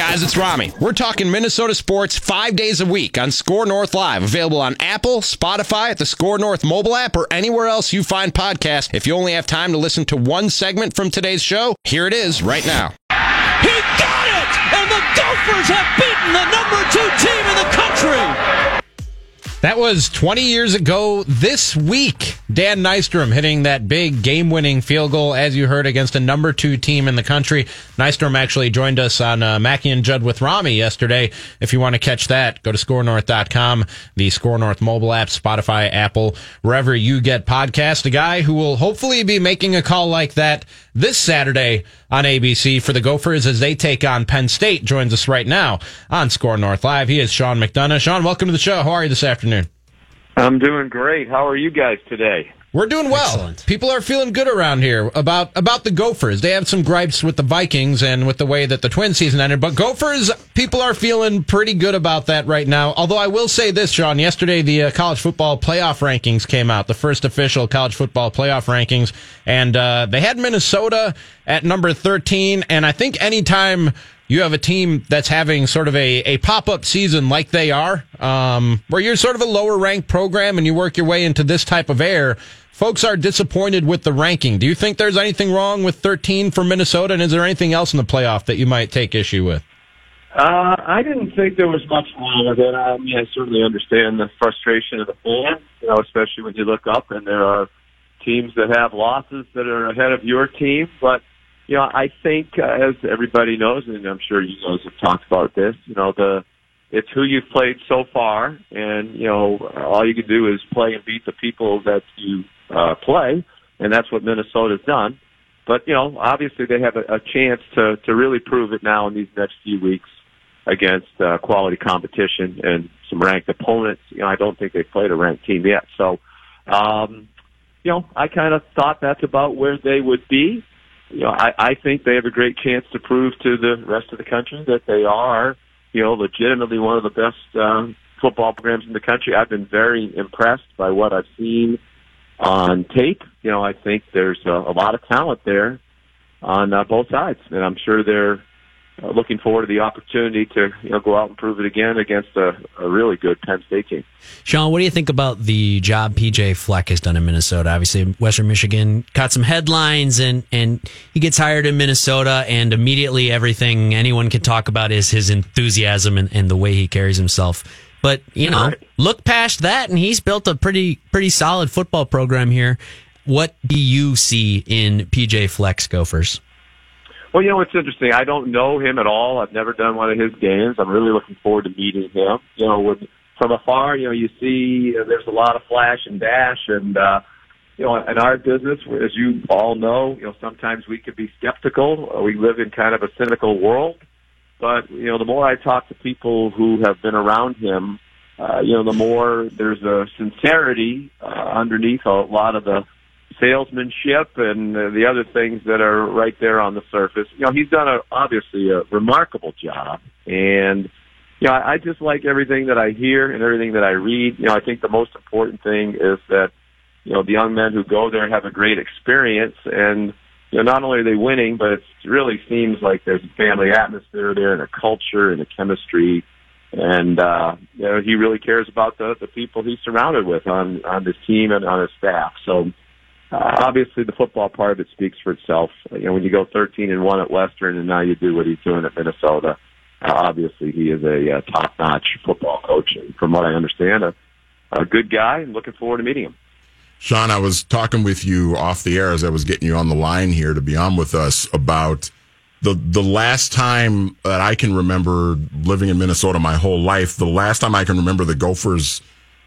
guys, it's Rami. We're talking Minnesota sports five days a week on Score North Live, available on Apple, Spotify, at the Score North mobile app, or anywhere else you find podcasts. If you only have time to listen to one segment from today's show, here it is right now. He got it! And the Gophers have beaten the number two team in the country! That was 20 years ago this week. Dan Nystrom hitting that big game winning field goal, as you heard, against a number two team in the country. Nystrom actually joined us on uh, Mackey and Judd with Rami yesterday. If you want to catch that, go to scorenorth.com, the Score North mobile app, Spotify, Apple, wherever you get podcasts. A guy who will hopefully be making a call like that this Saturday on ABC for the Gophers as they take on Penn State joins us right now on Score North Live. He is Sean McDonough. Sean, welcome to the show. How are you this afternoon? I'm doing great. How are you guys today? We're doing well. Excellent. People are feeling good around here about about the Gophers. They have some gripes with the Vikings and with the way that the twin season ended, but Gophers people are feeling pretty good about that right now. Although I will say this, Sean, yesterday the uh, college football playoff rankings came out, the first official college football playoff rankings, and uh, they had Minnesota at number 13, and I think anytime you have a team that's having sort of a, a pop up season like they are, um, where you're sort of a lower ranked program and you work your way into this type of air, folks are disappointed with the ranking. Do you think there's anything wrong with 13 for Minnesota? And is there anything else in the playoff that you might take issue with? Uh, I didn't think there was much wrong with it. I mean, I certainly understand the frustration of the fans, you know, especially when you look up and there are teams that have losses that are ahead of your team. But you know, I think uh, as everybody knows, and I'm sure you guys have talked about this, you know, the it's who you've played so far, and you know, all you can do is play and beat the people that you uh, play, and that's what Minnesota's done. But you know, obviously they have a, a chance to to really prove it now in these next few weeks against uh, quality competition and some ranked opponents. You know, I don't think they've played a ranked team yet, so. Um, you know, I kind of thought that's about where they would be you know, I, I think they have a great chance to prove to the rest of the country that they are, you know, legitimately one of the best um, football programs in the country. I've been very impressed by what I've seen on tape. You know, I think there's a, a lot of talent there on uh, both sides, and I'm sure they're uh, looking forward to the opportunity to you know go out and prove it again against a, a, really good Penn State team. Sean, what do you think about the job PJ Fleck has done in Minnesota? Obviously, Western Michigan caught some headlines, and and he gets hired in Minnesota, and immediately everything anyone can talk about is his enthusiasm and, and the way he carries himself. But you know, right. look past that, and he's built a pretty pretty solid football program here. What do you see in PJ Fleck's Gophers? Well, you know, it's interesting. I don't know him at all. I've never done one of his games. I'm really looking forward to meeting him. You know, with, from afar, you know, you see uh, there's a lot of flash and dash, and uh, you know, in our business, as you all know, you know, sometimes we can be skeptical. We live in kind of a cynical world, but you know, the more I talk to people who have been around him, uh, you know, the more there's a sincerity uh, underneath a lot of the salesmanship and uh, the other things that are right there on the surface. You know, he's done a, obviously a remarkable job, and you know, I, I just like everything that I hear and everything that I read. You know, I think the most important thing is that you know the young men who go there have a great experience, and you know, not only are they winning, but it really seems like there's a family atmosphere there and a culture and a chemistry. And uh, you know, he really cares about the the people he's surrounded with on on his team and on his staff. So uh, obviously, the football part of it speaks for itself. You know, when you go 13 and one at Western, and now you do what he's doing at Minnesota, uh, obviously he is a uh, top-notch football coach. And from what I understand, a, a good guy. And looking forward to meeting him. Sean, I was talking with you off the air as I was getting you on the line here to be on with us about the the last time that I can remember living in Minnesota my whole life. The last time I can remember the Gophers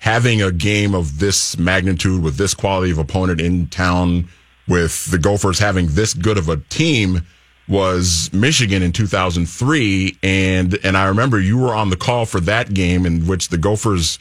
having a game of this magnitude with this quality of opponent in town with the Gophers having this good of a team was Michigan in 2003 and and I remember you were on the call for that game in which the Gophers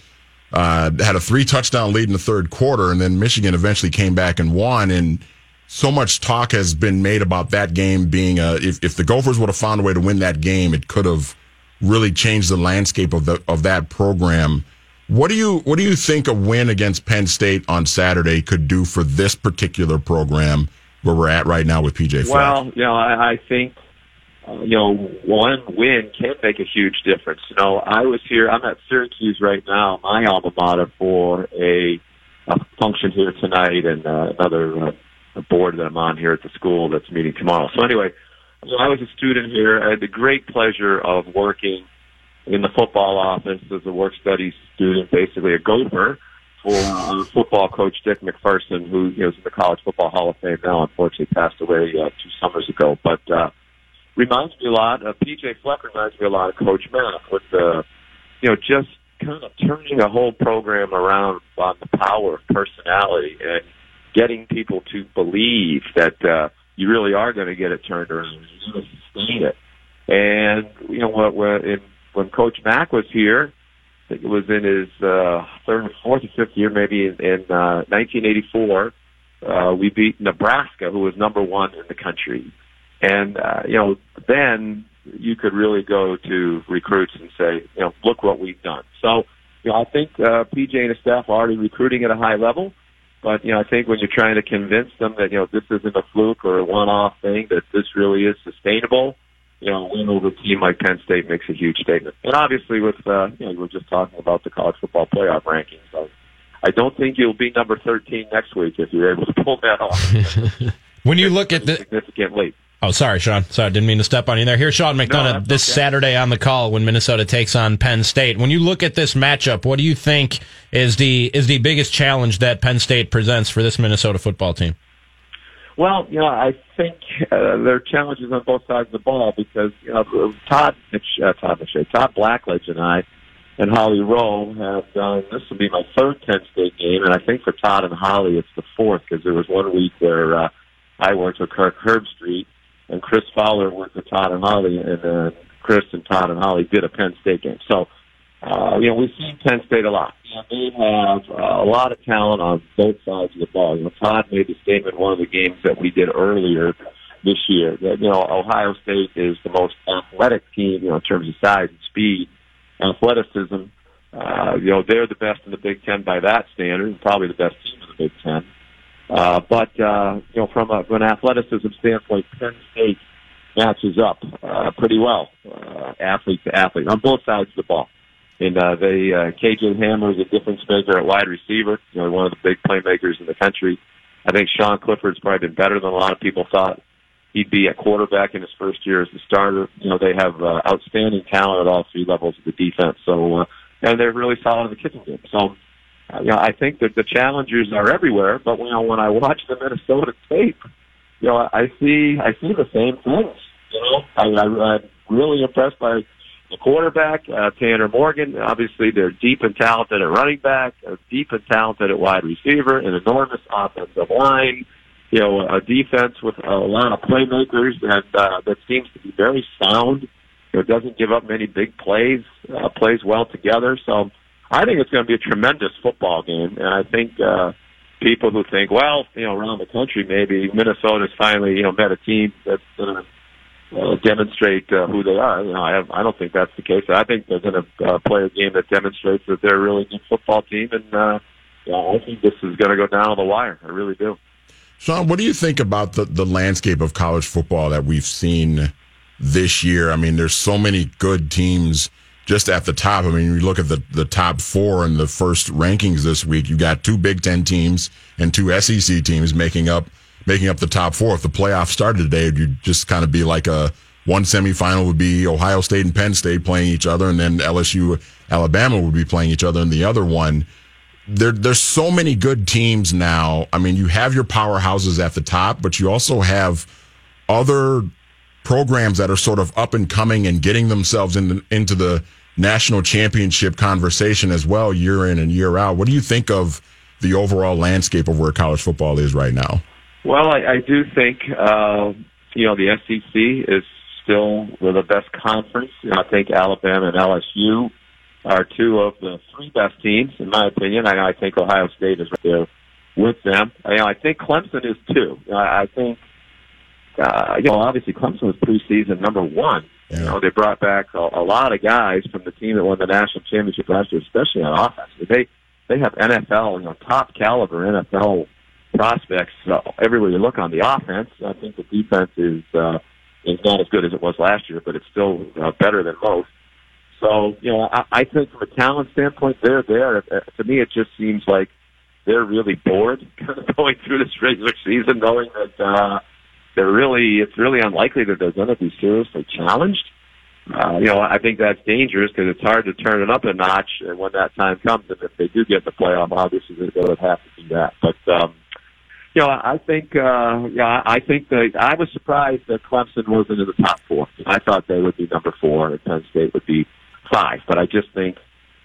uh, had a three touchdown lead in the third quarter and then Michigan eventually came back and won. And so much talk has been made about that game being a if, if the Gophers would have found a way to win that game it could have really changed the landscape of the of that program what do you what do you think a win against Penn State on Saturday could do for this particular program where we're at right now with PJ? Well, you know, I, I think uh, you know, one win can make a huge difference. You know, I was here. I'm at Syracuse right now, my alma mater, for a, a function here tonight, and uh, another uh, board that I'm on here at the school that's meeting tomorrow. So anyway, so I was a student here. I had the great pleasure of working in the football office as a work study student, basically a gopher for uh, football coach Dick MacPherson, who you know, is in the College Football Hall of Fame now. Unfortunately, passed away uh, two summers ago, but. uh reminds me a lot. Uh, PJ Fleck reminds me a lot of Coach Mack with the, you know, just kind of turning a whole program around on the power of personality and getting people to believe that uh, you really are going to get it turned around. To sustain it. And you know what? In, when Coach Mack was here, I think it was in his uh, third, fourth, or fifth year, maybe in, in uh, 1984. Uh, we beat Nebraska, who was number one in the country and, uh, you know, then you could really go to recruits and say, you know, look what we've done. So, you know, I think uh, PJ and his staff are already recruiting at a high level. But, you know, I think when you're trying to convince them that, you know, this isn't a fluke or a one-off thing, that this really is sustainable, you know, a win over a team like Penn State makes a huge statement. And obviously with, uh, you know, we are just talking about the college football playoff rankings. So I don't think you'll be number 13 next week if you're able to pull that off. when you look at the significant leap. Oh, sorry, Sean. Sorry, I didn't mean to step on you there. Here's Sean McDonough no, this okay. Saturday on the call when Minnesota takes on Penn State. When you look at this matchup, what do you think is the is the biggest challenge that Penn State presents for this Minnesota football team? Well, you know, I think uh, there are challenges on both sides of the ball because you know Todd uh, Todd Mitch, Todd Blackledge and I and Holly Rowe have done. This will be my third Penn State game, and I think for Todd and Holly it's the fourth because there was one week where uh, I worked with Kirk Herbstreit and Chris Fowler worked with Todd and Holly, and then Chris and Todd and Holly did a Penn State game. So, uh, you know, we've seen Penn State a lot. You know, they have uh, a lot of talent on both sides of the ball. You know, Todd made the statement in one of the games that we did earlier this year that you know Ohio State is the most athletic team, you know, in terms of size and speed, athleticism. Uh, you know, they're the best in the Big Ten by that standard, and probably the best team in the Big Ten. Uh, but uh, you know, from, a, from an athleticism standpoint, Penn State matches up uh, pretty well, uh, athlete to athlete on both sides of the ball. And uh, they uh, KJ Hamler is a difference maker at wide receiver. You know, one of the big playmakers in the country. I think Sean Clifford's probably been better than a lot of people thought he'd be at quarterback in his first year as a starter. You know, they have uh, outstanding talent at all three levels of the defense. So, uh, and they're really solid in the kicking game. So, uh, you know, I think that the challengers are everywhere, but you know, when I watch the Minnesota tape, you know, I see I see the same things. You know, I, I, I'm really impressed by the quarterback, uh, Tanner Morgan. Obviously, they're deep and talented at running back, deep and talented at wide receiver, an enormous offensive line. You know, a defense with a lot of playmakers that uh, that seems to be very sound. You know, doesn't give up many big plays, uh, plays well together. So I think it's going to be a tremendous football game, and I think uh, people who think, well, you know, around the country, maybe Minnesota's finally, you know, met a team that's going to uh, demonstrate uh, who they are. You know, I have, I don't think that's the case. I think they're going to uh, play a game that demonstrates that they're a really good football team, and uh, yeah, I think this is going to go down on the wire. I really do. Sean, what do you think about the, the landscape of college football that we've seen this year? I mean, there's so many good teams just at the top. I mean, you look at the, the top four in the first rankings this week. You got two Big Ten teams and two SEC teams making up making up the top four. If the playoff started today, you'd just kind of be like a one semifinal would be Ohio State and Penn State playing each other, and then LSU, Alabama would be playing each other, and the other one. There, there's so many good teams now. I mean, you have your powerhouses at the top, but you also have other programs that are sort of up and coming and getting themselves in, into the national championship conversation as well, year in and year out. What do you think of the overall landscape of where college football is right now? Well, I, I do think uh, you know the SEC is still the best conference. You know, I think Alabama and LSU are two of the three best teams, in my opinion. I, I think Ohio State is right there with them. You know, I think Clemson is too. I, I think uh, you know, obviously Clemson was preseason number one. Yeah. You know, they brought back a, a lot of guys from the team that won the national championship last year, especially on offense. They they have NFL, you know, top caliber NFL prospects uh, everywhere you look on the offense. I think the defense is uh, It's not as good as it was last year, but it's still uh, better than most. So, you know, I, I think from a talent standpoint, they're there. Uh, To me, it just seems like they're really bored going through this regular season, knowing that uh, they're really, it's really unlikely that they're going to be seriously challenged. Uh, you know, I think that's dangerous because it's hard to turn it up a notch and when that time comes. And if they do get the playoff, obviously they would have to do that. But, um, you know, I think, uh, yeah, I think that I was surprised that Clemson wasn't in the top four. I thought they would be number four and Penn State would be five. But I just think,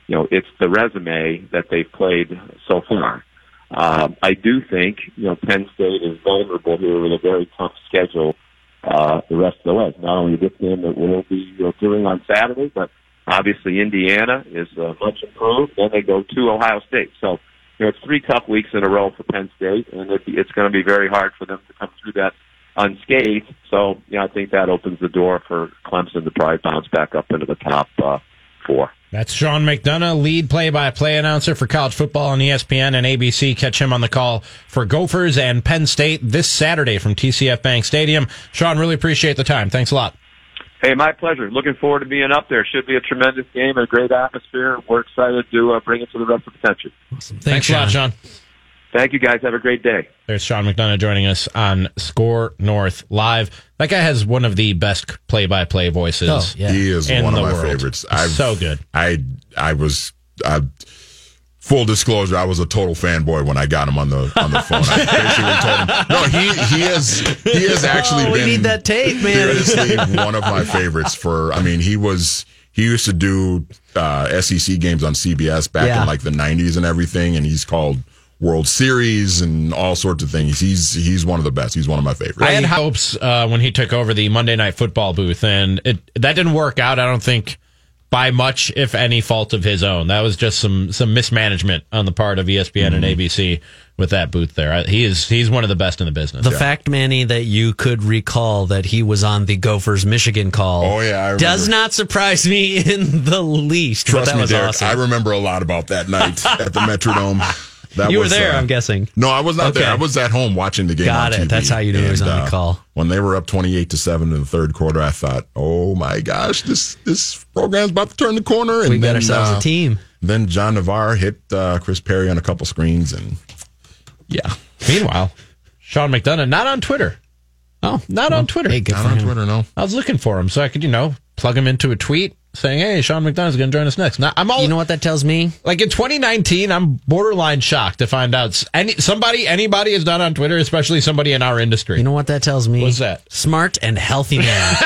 you know, it's the resume that they've played so far. Um, I do think, you know, Penn State is vulnerable here with a very tough schedule uh, the rest of the way. Not only this game that we'll be you know, doing on Saturday, but obviously Indiana is uh, much improved. Then they go to Ohio State. So, you know, it's three tough weeks in a row for Penn State, and it, it's going to be very hard for them to come through that unscathed. So, I think that opens the door for Clemson to probably bounce back up into the top uh, four. That's Sean McDonough, lead play-by-play announcer for college football on ESPN and ABC. Catch him on the call for Gophers and Penn State this Saturday from TCF Bank Stadium. Sean, really appreciate the time. Thanks a lot. Hey, my pleasure. Looking forward to being up there. Should be a tremendous game, and a great atmosphere. We're excited to uh, bring it to the rest of the country. Awesome. Thanks, Thanks a lot, Sean. Thank you, guys. Have a great day. There's Sean McDonough joining us on Score North Live. That guy has one of the best play-by-play voices. Oh, yeah. He is one of my world. favorites. I've, so good. I I was I, full disclosure. I was a total fanboy when I got him on the on the phone. I basically told him, no, he he has he has actually oh, been. We need that tape, man. Seriously, one of my favorites. For I mean, he was he used to do uh, SEC games on CBS back yeah. in like the '90s and everything, and he's called World Series and all sorts of things. He's he's one of the best. He's one of my favorites. I had hopes uh, when he took over the Monday Night Football booth, and it that didn't work out. I don't think by much, if any, fault of his own. That was just some some mismanagement on the part of ESPN mm-hmm. and ABC with that booth there. He is he's one of the best in the business. The yeah. fact, Manny, that you could recall that he was on the Gophers Michigan call. Oh yeah, does not surprise me in the least. Trust me, Derek. Awesome. I remember a lot about that night at the Metrodome. That you was, were there, uh, I'm guessing. No, I was not okay. there. I was at home watching the game. Got it. That's how you knew he was on the uh, call. When they were up 28 to seven in the third quarter, I thought, "Oh my gosh, this this program's about to turn the corner." And we got ourselves uh, a team. Then John Navarre hit uh, Chris Perry on a couple screens, and yeah. Meanwhile, Sean McDonough not on Twitter. Oh, not well, on Twitter. Hey, not on him. Twitter. No, I was looking for him so I could, you know, plug him into a tweet saying, "Hey, Sean McDonough's going to join us next." Now, I'm all you know what that tells me. Like in 2019, I'm borderline shocked to find out any somebody anybody is not on Twitter, especially somebody in our industry. You know what that tells me? What's that? Smart and healthy man.